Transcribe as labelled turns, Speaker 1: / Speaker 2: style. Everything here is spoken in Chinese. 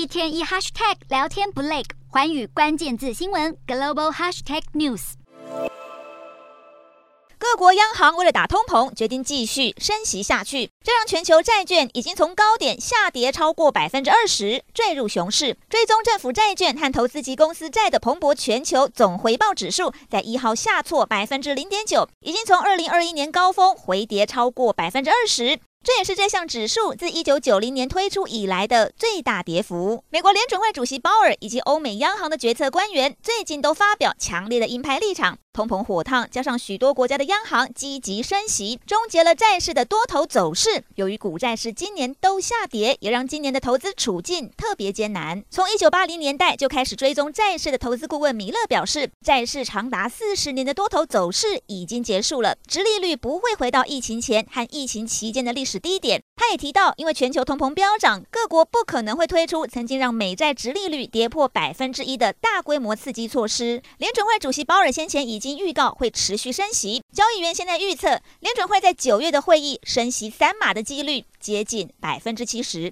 Speaker 1: 一天一 hashtag 聊天不累，寰宇关键字新闻 global hashtag news。
Speaker 2: 各国央行为了打通膨，决定继续升息下去，这让全球债券已经从高点下跌超过百分之二十，坠入熊市。追踪政府债券和投资级公司债的彭博全球总回报指数在一号下挫百分之零点九，已经从二零二一年高峰回跌超过百分之二十。这也是这项指数自一九九零年推出以来的最大跌幅。美国联准会主席鲍尔以及欧美央行的决策官员最近都发表强烈的鹰派立场。通膨火烫，加上许多国家的央行积极升息，终结了债市的多头走势。由于股债市今年都下跌，也让今年的投资处境特别艰难。从一九八零年代就开始追踪债市的投资顾问米勒表示，债市长达四十年的多头走势已经结束了，殖利率不会回到疫情前和疫情期间的历史是低点。他也提到，因为全球通膨飙涨，各国不可能会推出曾经让美债殖利率跌破百分之一的大规模刺激措施。联准会主席鲍尔先前已经预告会持续升息，交易员现在预测联准会在九月的会议升息三码的几率接近百分之七十。